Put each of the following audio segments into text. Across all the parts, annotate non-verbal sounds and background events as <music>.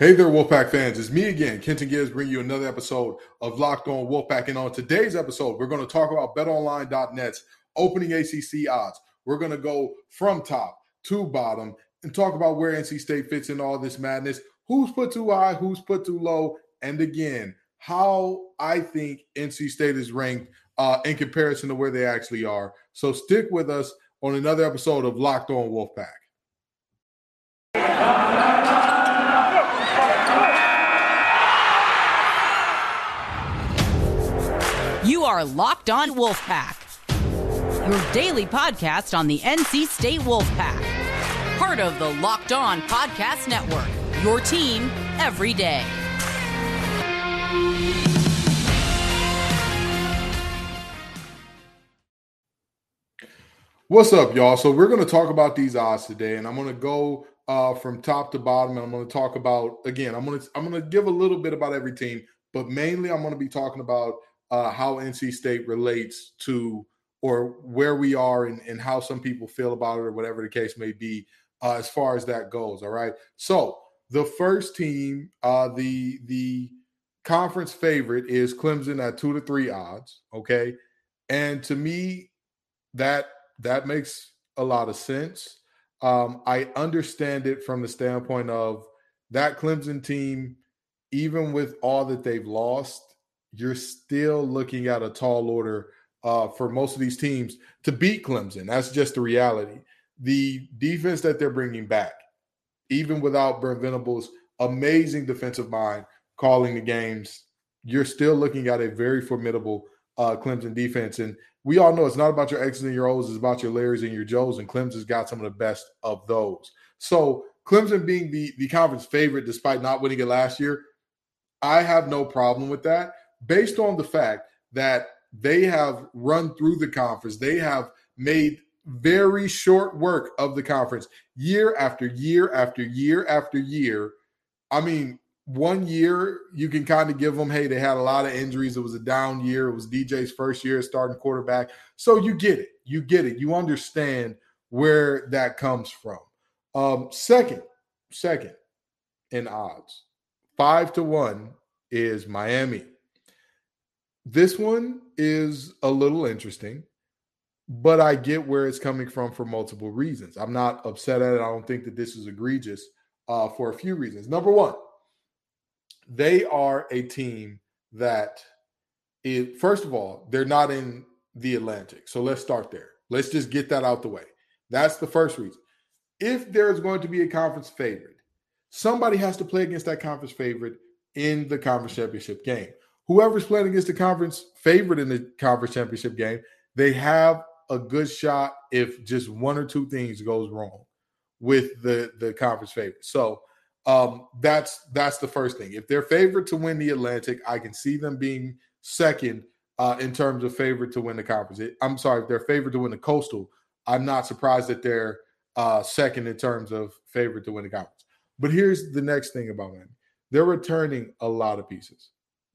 Hey there, Wolfpack fans. It's me again, Kenton Gibbs, bringing you another episode of Locked On Wolfpack. And on today's episode, we're going to talk about betonline.net's opening ACC odds. We're going to go from top to bottom and talk about where NC State fits in all this madness, who's put too high, who's put too low, and again, how I think NC State is ranked uh, in comparison to where they actually are. So stick with us on another episode of Locked On Wolfpack. Are Locked On Wolfpack, your daily podcast on the NC State Wolfpack, part of the Locked On Podcast Network, your team every day. What's up, y'all? So we're going to talk about these odds today, and I'm going to go uh, from top to bottom, and I'm going to talk about again. I'm going to I'm going to give a little bit about every team, but mainly I'm going to be talking about uh, how NC State relates to or where we are and, and how some people feel about it or whatever the case may be uh, as far as that goes. All right. So the first team, uh, the the conference favorite is Clemson at two to three odds. Okay. And to me, that that makes a lot of sense. Um, I understand it from the standpoint of that Clemson team, even with all that they've lost, you're still looking at a tall order uh, for most of these teams to beat Clemson. That's just the reality. The defense that they're bringing back, even without Brent Venables' amazing defensive mind calling the games, you're still looking at a very formidable uh, Clemson defense. And we all know it's not about your X's and your O's, it's about your Larrys and your Joes. And Clemson's got some of the best of those. So Clemson being the, the conference favorite despite not winning it last year, I have no problem with that based on the fact that they have run through the conference, they have made very short work of the conference year after year after year after year. I mean, one year you can kind of give them, hey, they had a lot of injuries. It was a down year. It was DJ's first year starting quarterback. So you get it. You get it. You understand where that comes from. Um, second, second in odds, five to one is Miami. This one is a little interesting, but I get where it's coming from for multiple reasons. I'm not upset at it. I don't think that this is egregious uh, for a few reasons. Number one, they are a team that is, first of all, they're not in the Atlantic. So let's start there. Let's just get that out the way. That's the first reason. If there's going to be a conference favorite, somebody has to play against that conference favorite in the conference championship game whoever's playing against the conference favorite in the conference championship game, they have a good shot if just one or two things goes wrong with the the conference favorite. So um, that's that's the first thing. If they're favored to win the Atlantic, I can see them being second uh, in terms of favorite to win the conference. I'm sorry, if they're favored to win the Coastal, I'm not surprised that they're uh, second in terms of favorite to win the conference. But here's the next thing about them: they're returning a lot of pieces.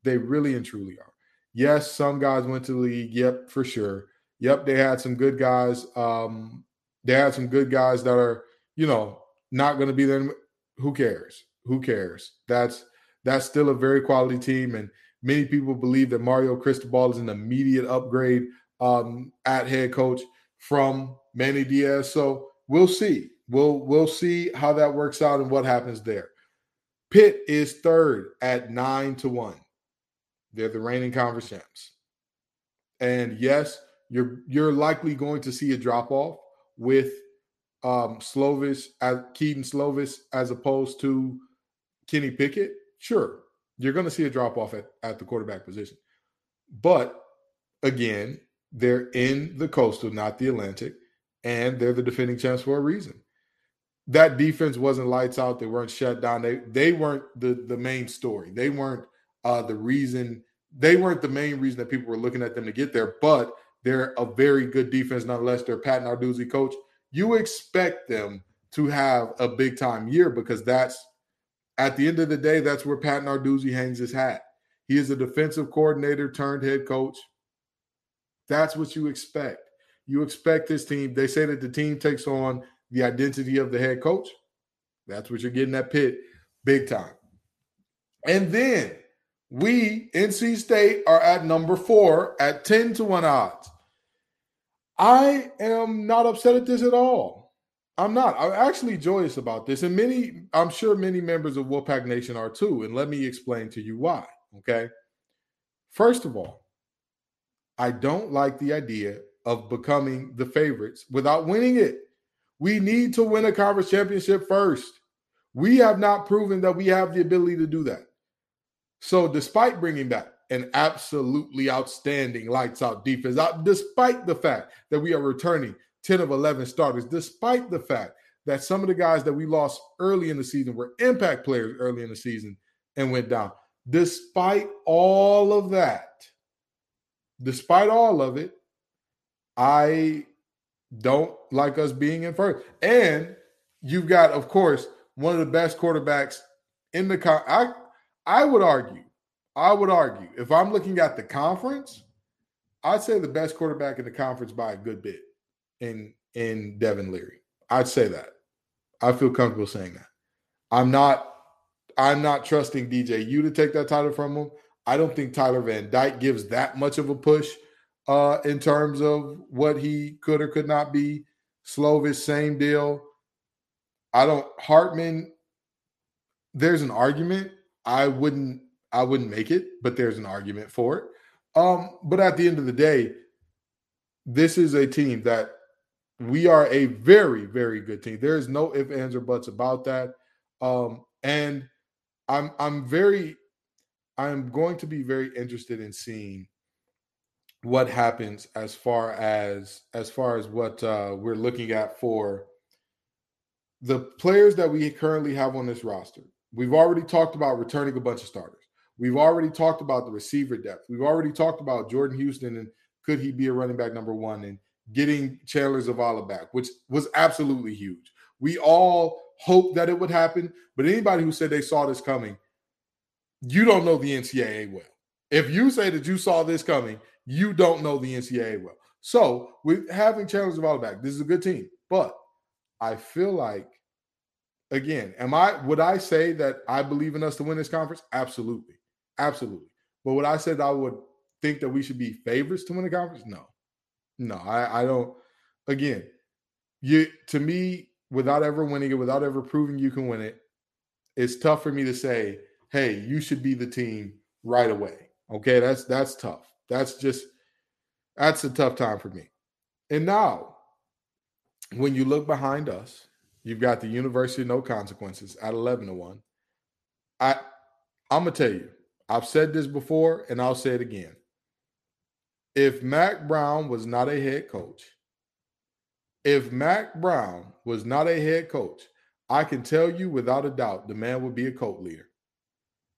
They really and truly are. Yes, some guys went to the league. Yep, for sure. Yep, they had some good guys. Um, they had some good guys that are, you know, not going to be there. Who cares? Who cares? That's that's still a very quality team, and many people believe that Mario Cristobal is an immediate upgrade um, at head coach from Manny Diaz. So we'll see. We'll we'll see how that works out and what happens there. Pitt is third at nine to one. They're the reigning conference champs. And yes, you're you're likely going to see a drop off with um Slovis as Kedon Slovis as opposed to Kenny Pickett. Sure, you're going to see a drop off at, at the quarterback position. But again, they're in the coastal, not the Atlantic, and they're the defending champs for a reason. That defense wasn't lights out. They weren't shut down. They they weren't the the main story. They weren't uh, the reason they weren't the main reason that people were looking at them to get there, but they're a very good defense nonetheless. They're Pat Narduzzi coach. You expect them to have a big time year because that's at the end of the day, that's where Pat Narduzzi hangs his hat. He is a defensive coordinator turned head coach. That's what you expect. You expect this team. They say that the team takes on the identity of the head coach. That's what you're getting at Pitt big time. And then we, NC State, are at number four at 10 to 1 odds. I am not upset at this at all. I'm not. I'm actually joyous about this. And many, I'm sure many members of Wolfpack Nation are too. And let me explain to you why. Okay. First of all, I don't like the idea of becoming the favorites without winning it. We need to win a conference championship first. We have not proven that we have the ability to do that. So, despite bringing back an absolutely outstanding lights out defense, despite the fact that we are returning 10 of 11 starters, despite the fact that some of the guys that we lost early in the season were impact players early in the season and went down. Despite all of that, despite all of it, I don't like us being in first. And you've got, of course, one of the best quarterbacks in the con- I I would argue, I would argue, if I'm looking at the conference, I'd say the best quarterback in the conference by a good bit in in Devin Leary. I'd say that. I feel comfortable saying that. I'm not I'm not trusting DJU to take that title from him. I don't think Tyler Van Dyke gives that much of a push uh, in terms of what he could or could not be. Slovis, same deal. I don't Hartman. There's an argument. I wouldn't. I wouldn't make it, but there's an argument for it. Um, but at the end of the day, this is a team that we are a very, very good team. There is no ifs, ands, or buts about that. Um, and I'm I'm very I'm going to be very interested in seeing what happens as far as as far as what uh, we're looking at for the players that we currently have on this roster. We've already talked about returning a bunch of starters. We've already talked about the receiver depth. We've already talked about Jordan Houston and could he be a running back number one and getting Chandler Zavala back, which was absolutely huge. We all hoped that it would happen, but anybody who said they saw this coming, you don't know the NCAA well. If you say that you saw this coming, you don't know the NCAA well. So with having Chandler Zavala back, this is a good team. But I feel like, again, am I would I say that I believe in us to win this conference? Absolutely. Absolutely. But would I say that I would think that we should be favorites to win the conference? No. No, I, I don't again, you to me, without ever winning it, without ever proving you can win it, it's tough for me to say, hey, you should be the team right away. Okay, that's that's tough. That's just that's a tough time for me. And now, when you look behind us, you've got the University of No Consequences at 11 to 1. I I'm gonna tell you, I've said this before and I'll say it again. If Mack Brown was not a head coach, if Mack Brown was not a head coach, I can tell you without a doubt the man would be a cult leader.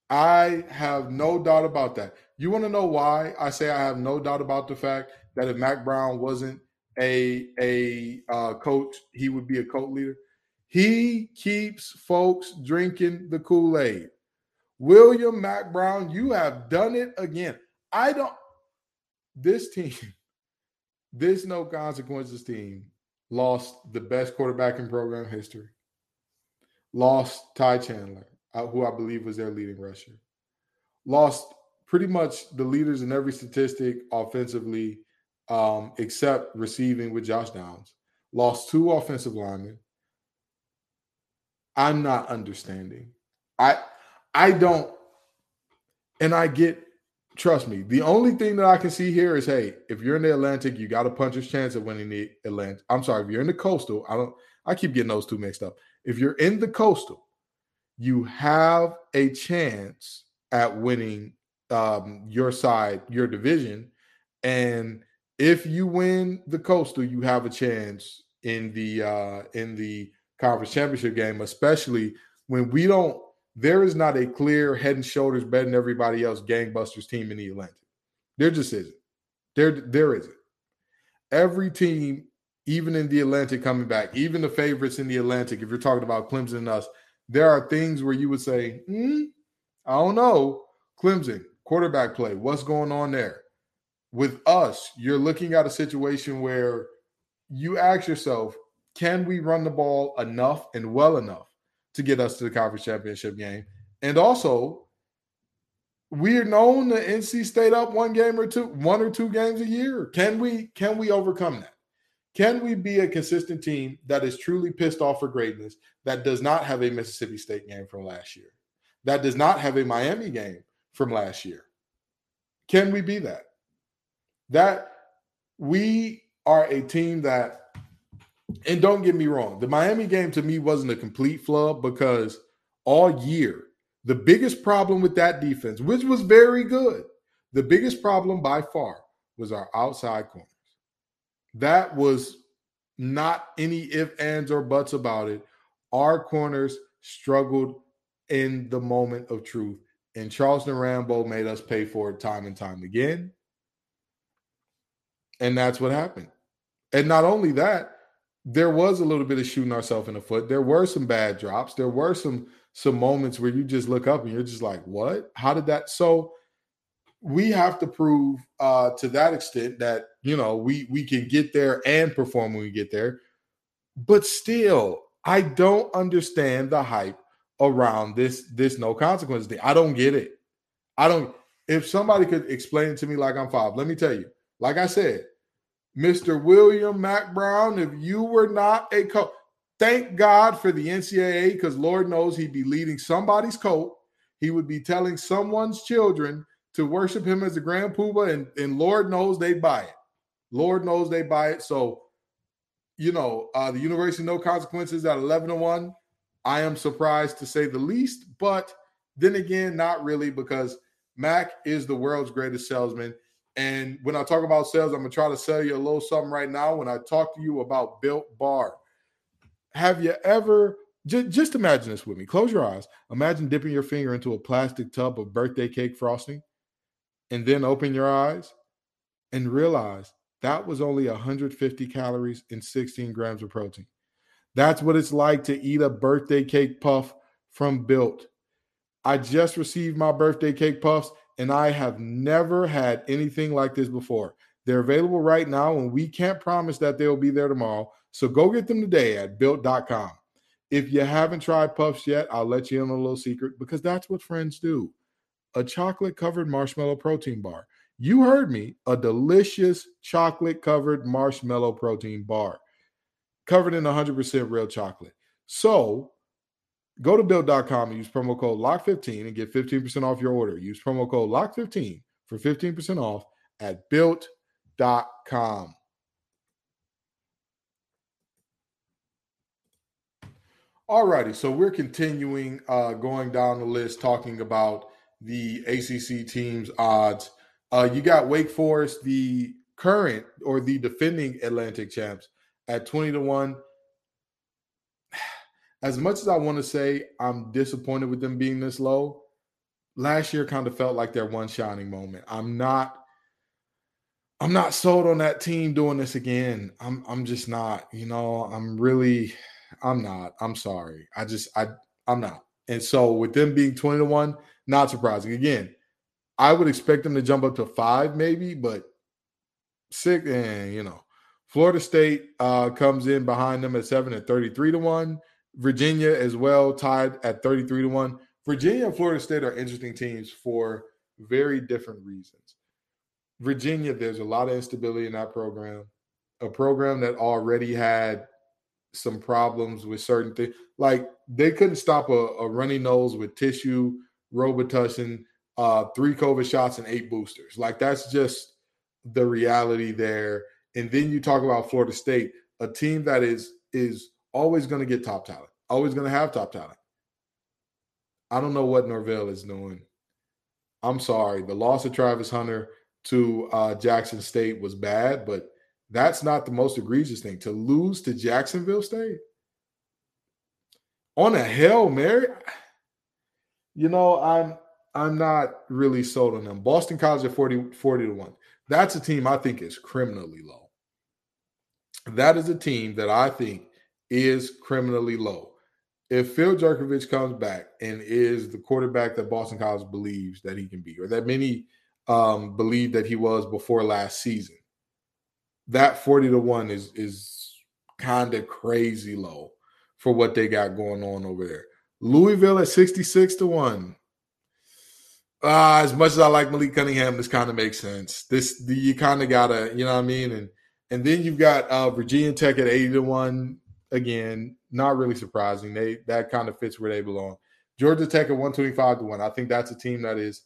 I have no doubt about that. You want to know why I say I have no doubt about the fact that if Mack Brown wasn't a a uh, coach, he would be a cult leader. He keeps folks drinking the Kool Aid. William Mack Brown, you have done it again. I don't. This team, <laughs> this no consequences team, lost the best quarterback in program history. Lost Ty Chandler, uh, who I believe was their leading rusher. Lost pretty much the leaders in every statistic offensively, um, except receiving with Josh Downs. Lost two offensive linemen. I'm not understanding. I I don't, and I get. Trust me. The only thing that I can see here is, hey, if you're in the Atlantic, you got a puncher's chance of winning the Atlantic. I'm sorry, if you're in the Coastal, I don't. I keep getting those two mixed up. If you're in the Coastal, you have a chance at winning um, your side, your division, and if you win the Coastal, you have a chance in the uh, in the conference championship game, especially when we don't. There is not a clear head and shoulders better than everybody else gangbusters team in the Atlantic. There just isn't. There there isn't. Every team, even in the Atlantic, coming back, even the favorites in the Atlantic. If you're talking about Clemson and us, there are things where you would say, mm, I don't know, Clemson quarterback play. What's going on there? With us, you're looking at a situation where you ask yourself, can we run the ball enough and well enough to get us to the conference championship game? And also, we're known to NC State up one game or two, one or two games a year. Can we can we overcome that? Can we be a consistent team that is truly pissed off for greatness that does not have a Mississippi State game from last year? That does not have a Miami game from last year? Can we be that? That we are a team that, and don't get me wrong, the Miami game to me wasn't a complete flub because all year, the biggest problem with that defense, which was very good, the biggest problem by far was our outside corners. That was not any ifs, ands, or buts about it. Our corners struggled in the moment of truth. And Charleston Rambo made us pay for it time and time again. And that's what happened. And not only that, there was a little bit of shooting ourselves in the foot. There were some bad drops. There were some some moments where you just look up and you're just like, "What? How did that?" So we have to prove uh, to that extent that you know we we can get there and perform when we get there. But still, I don't understand the hype around this this no consequence thing. I don't get it. I don't. If somebody could explain it to me like I'm five, let me tell you. Like I said, Mr. William Mack Brown, if you were not a coach, thank God for the NCAA because Lord knows he'd be leading somebody's coat. He would be telling someone's children to worship him as a grand poobah, and, and Lord knows they buy it. Lord knows they buy it. So, you know, uh, the University No Consequences at 11 to 1. I am surprised to say the least, but then again, not really because Mack is the world's greatest salesman. And when I talk about sales, I'm gonna try to sell you a little something right now. When I talk to you about Built Bar, have you ever just, just imagine this with me? Close your eyes. Imagine dipping your finger into a plastic tub of birthday cake frosting, and then open your eyes and realize that was only 150 calories and 16 grams of protein. That's what it's like to eat a birthday cake puff from Built. I just received my birthday cake puffs and I have never had anything like this before. They're available right now, and we can't promise that they'll be there tomorrow. So go get them today at built.com. If you haven't tried puffs yet, I'll let you in on a little secret because that's what friends do a chocolate covered marshmallow protein bar. You heard me, a delicious chocolate covered marshmallow protein bar covered in 100% real chocolate. So Go to built.com and use promo code LOCK15 and get 15% off your order. Use promo code LOCK15 for 15% off at built.com. Alrighty, so we're continuing uh, going down the list talking about the ACC teams' odds. Uh, you got Wake Forest, the current or the defending Atlantic champs, at 20 to 1 as much as I want to say I'm disappointed with them being this low, last year kind of felt like their one shining moment. I'm not I'm not sold on that team doing this again. I'm I'm just not, you know, I'm really I'm not. I'm sorry. I just I I'm not. And so with them being 20 to 1, not surprising. Again, I would expect them to jump up to 5 maybe, but six and eh, you know, Florida State uh comes in behind them at 7 at 33 to 1. Virginia as well, tied at 33 to 1. Virginia and Florida State are interesting teams for very different reasons. Virginia, there's a lot of instability in that program, a program that already had some problems with certain things. Like they couldn't stop a, a runny nose with tissue, Robitussin, uh, three COVID shots, and eight boosters. Like that's just the reality there. And then you talk about Florida State, a team that is is always going to get top talent, always going to have top talent. I don't know what Norvell is doing. I'm sorry. The loss of Travis Hunter to uh, Jackson State was bad, but that's not the most egregious thing. To lose to Jacksonville State on a Hail Mary, you know, I'm I'm not really sold on them. Boston College at 40, 40 to 1. That's a team I think is criminally low. That is a team that I think is criminally low. If Phil Jurkovec comes back and is the quarterback that Boston College believes that he can be, or that many um, believe that he was before last season, that 40 to 1 is is kind of crazy low for what they got going on over there. Louisville at 66 to 1. Uh, as much as I like Malik Cunningham, this kind of makes sense. This you kind of gotta, you know what I mean? And and then you've got uh, Virginia Tech at 80 to 1. Again, not really surprising. They that kind of fits where they belong. Georgia Tech at 125 to 1. I think that's a team that is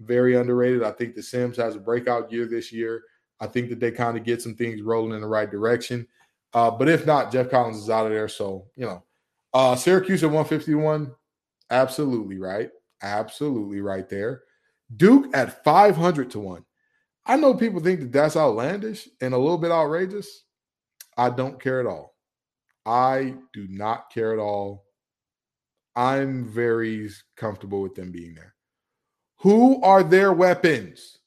very underrated. I think the Sims has a breakout year this year. I think that they kind of get some things rolling in the right direction. Uh, but if not, Geoff Collins is out of there. So, you know, uh, Syracuse at 151, absolutely right. Absolutely right there. Duke at 500 to 1. I know people think that that's outlandish and a little bit outrageous. I don't care at all. I do not care at all. I'm very comfortable with them being there. Who are their weapons?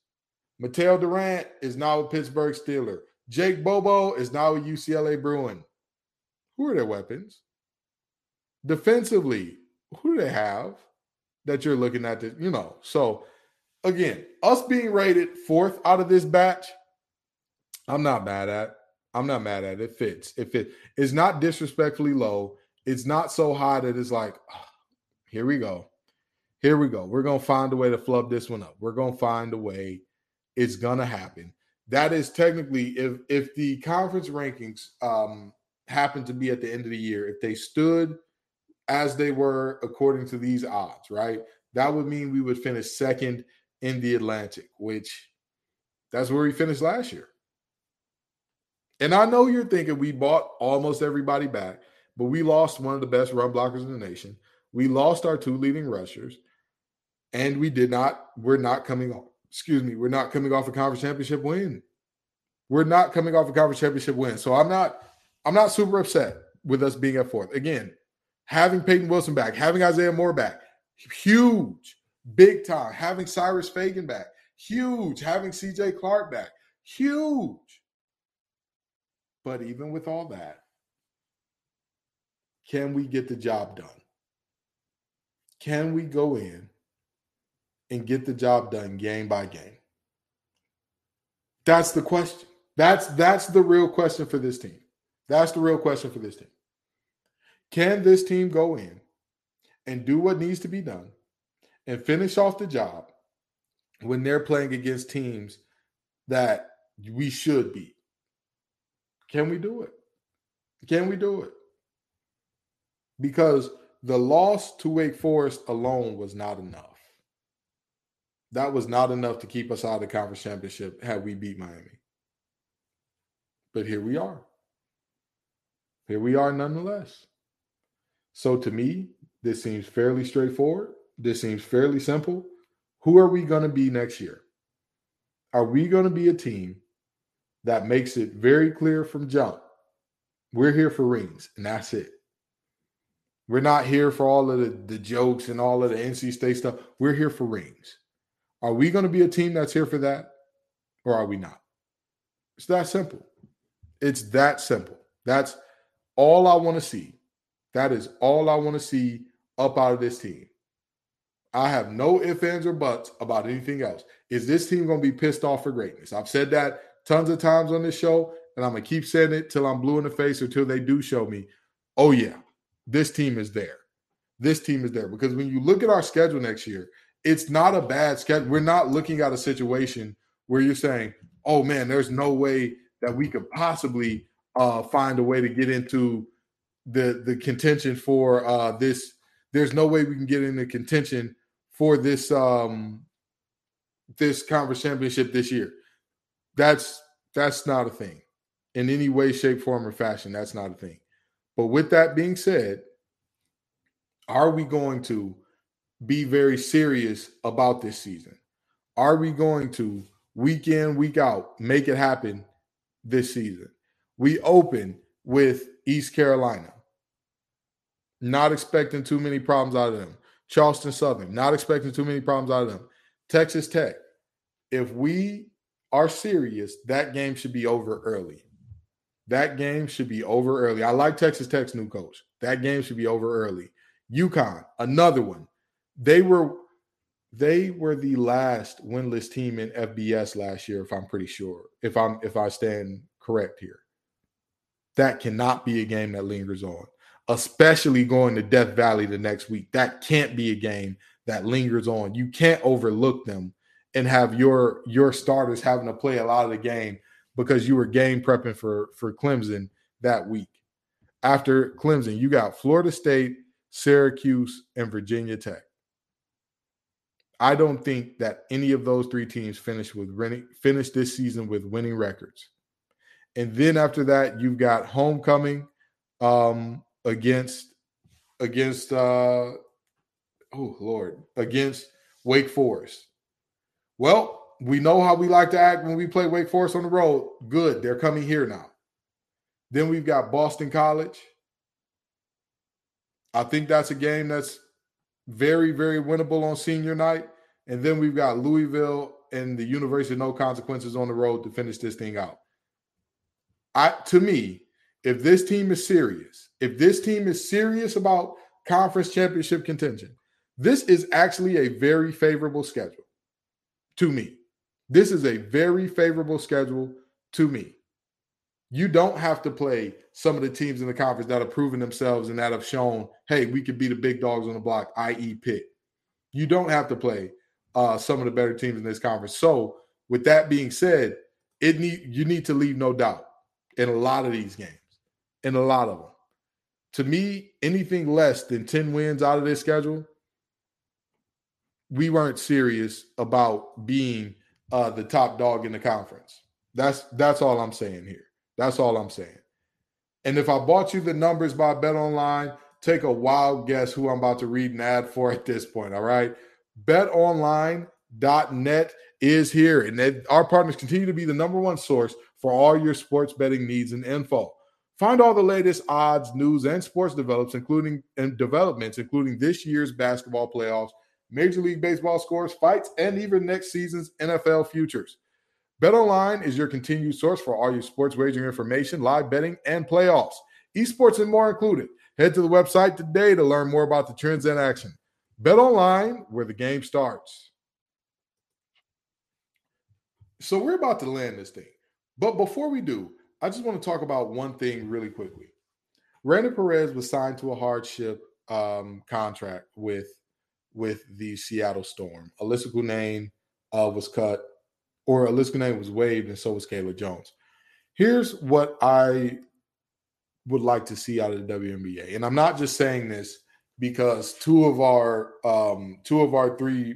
Mataeo Durant is now a Pittsburgh Steeler. Jake Bobo is now a UCLA Bruin. Who are their weapons? Defensively, who do they have that you're looking at? You know, so again, us being rated fourth out of this batch, I'm not mad at. I'm not mad at it. It fits. It fits. It's not disrespectfully low. It's not so high that it's like, oh, here we go. Here we go. We're gonna find a way to flub this one up. We're gonna find a way. It's gonna happen. That is technically if if the conference rankings um happen to be at the end of the year, if they stood as they were according to these odds, right? That would mean we would finish second in the Atlantic, which that's where we finished last year. And I know you're thinking we bought almost everybody back, but we lost one of the best run blockers in the nation. We lost our two leading rushers, and we did not, we're not coming off, excuse me, we're not coming off a conference championship win. We're not coming off a conference championship win. So I'm not, I'm not super upset with us being at fourth. Again, having Peyton Wilson back, having Isaiah Moore back, huge, big time. Having Cyrus Fagan back, huge. Having CJ Clark back, huge. But even with all that, can we get the job done? Can we go in and get the job done game by game? That's the question. That's that's the real question for this team. That's the real question for this team. Can this team go in and do what needs to be done and finish off the job when they're playing against teams that we should beat? Can we do it? Can we do it? Because the loss to Wake Forest alone was not enough. That was not enough to keep us out of the conference championship had we beat Miami. But here we are. Here we are nonetheless. So to me, this seems fairly straightforward. This seems fairly simple. Who are we going to be next year? Are we going to be a team that makes it very clear from jump? We're here for rings, and that's it. We're not here for all of the, the jokes and all of the NC State stuff. We're here for rings. Are we going to be a team that's here for that, or are we not? It's that simple. It's that simple. That's all I want to see. That is all I want to see up out of this team. I have no ifs, ands, or buts about anything else. Is this team going to be pissed off for greatness? I've said that tons of times on this show, and I'm to keep saying it till I'm blue in the face or till they do show me, oh, yeah, this team is there. This team is there. Because when you look at our schedule next year, it's not a bad schedule. We're not looking at a situation where you're saying, oh, man, there's no way that we could possibly uh, find a way to get into the the contention for uh this there's no way we can get into contention for this um this conference championship this year that's that's not a thing in any way shape form or fashion that's not a thing but with that being said are we going to be very serious about this season are we going to week in week out make it happen this season we open with East Carolina. Not expecting too many problems out of them. Charleston Southern, not expecting too many problems out of them. Texas Tech. If we are serious, that game should be over early. That game should be over early. I like Texas Tech's new coach. That game should be over early. UConn, another one. They were they were the last winless team in FBS last year, if I'm pretty sure. If I'm if I stand correct here. That cannot be a game that lingers on, especially going to Death Valley the next week. That can't be a game that lingers on. You can't overlook them and have your your starters having to play a lot of the game because you were game prepping for for Clemson that week. After Clemson, you got Florida State, Syracuse, and Virginia Tech. I don't think that any of those three teams finished with finished this season with winning records. And then after that, you've got homecoming um, against against uh, oh Lord against Wake Forest. Well, we know how we like to act when we play Wake Forest on the road. Good, they're coming here now. Then we've got Boston College. I think that's a game that's very, very winnable on senior night. And then we've got Louisville and the University of No Consequences on the road to finish this thing out. I to me, if this team is serious, if this team is serious about conference championship contention, this is actually a very favorable schedule to me. This is a very favorable schedule to me. You don't have to play some of the teams in the conference that have proven themselves and that have shown, hey, we could be the big dogs on the block, i.e., Pitt. You don't have to play uh, some of the better teams in this conference. So, with that being said, it need you need to leave no doubt in a lot of these games, in a lot of them. To me, anything less than 10 wins out of this schedule, we weren't serious about being uh, the top dog in the conference. That's that's all I'm saying here. That's all I'm saying. And if I bought you the numbers by Bet Online, take a wild guess who I'm about to read an ad for at this point. All right. BetOnline.net is here, and they, our partners continue to be the number one source for all your sports betting needs and info. Find all the latest odds, news, and sports develops, including and developments, including this year's basketball playoffs, Major League Baseball scores, fights, and even next season's NFL futures. BetOnline is your continued source for all your sports wagering information, live betting, and playoffs. Esports and more included. Head to the website today to learn more about the trends in action. BetOnline, where the game starts. So we're about to land this thing. But before we do, I just want to talk about one thing really quickly. Raina Perez was signed to a hardship um, contract with with the Seattle Storm. Elissa Cunane uh, was cut, or Elissa Cunane was waived, and so was Kayla Jones. Here's what I would like to see out of the WNBA, and I'm not just saying this because two of our um, two of our three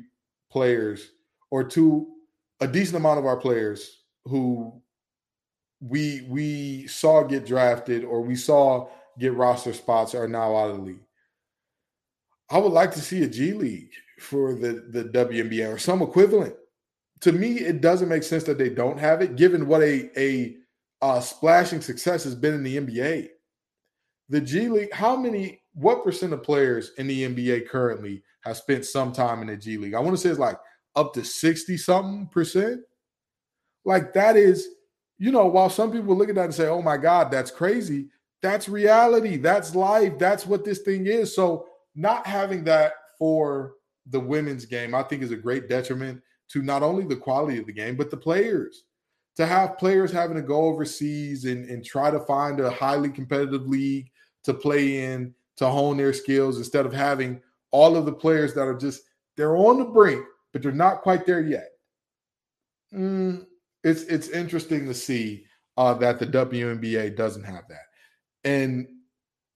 players, or two a decent amount of our players who we we saw get drafted or we saw get roster spots are now out of the league. I would like to see a G League for the the WNBA or some equivalent. To me, it doesn't make sense that they don't have it, given what a a uh, splashing success has been in the NBA. The G League, how many, what percent of players in the NBA currently have spent some time in the G League? I want to say it's like up to 60 something percent. Like that is you know, while some people look at that and say, oh my God, that's crazy, that's reality. That's life. That's what this thing is. So, not having that for the women's game, I think, is a great detriment to not only the quality of the game, but the players. To have players having to go overseas and, and try to find a highly competitive league to play in, to hone their skills, instead of having all of the players that are just, they're on the brink, but they're not quite there yet. Mm, it's it's interesting to see uh, that the WNBA doesn't have that. And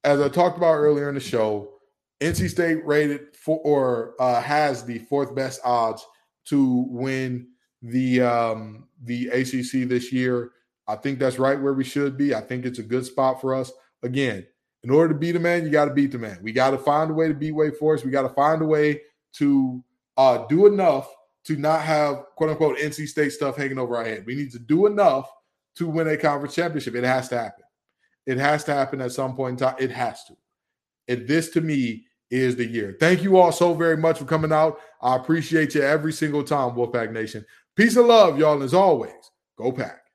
as I talked about earlier in the show, NC State rated for or uh, has the fourth best odds to win the um, the ACC this year. I think that's right where we should be. I think it's a good spot for us. Again, in order to beat a man, you got to beat the man. We got to find a way to beat Wake Forest. We got to find a way to uh, do enough to not have quote unquote NC State stuff hanging over our head. We need to do enough to win a conference championship. It has to happen. It has to happen at some point in time. It has to. And this to me is the year. Thank you all so very much for coming out. I appreciate you every single time, Wolfpack Nation. Peace and love, y'all. As always, go pack.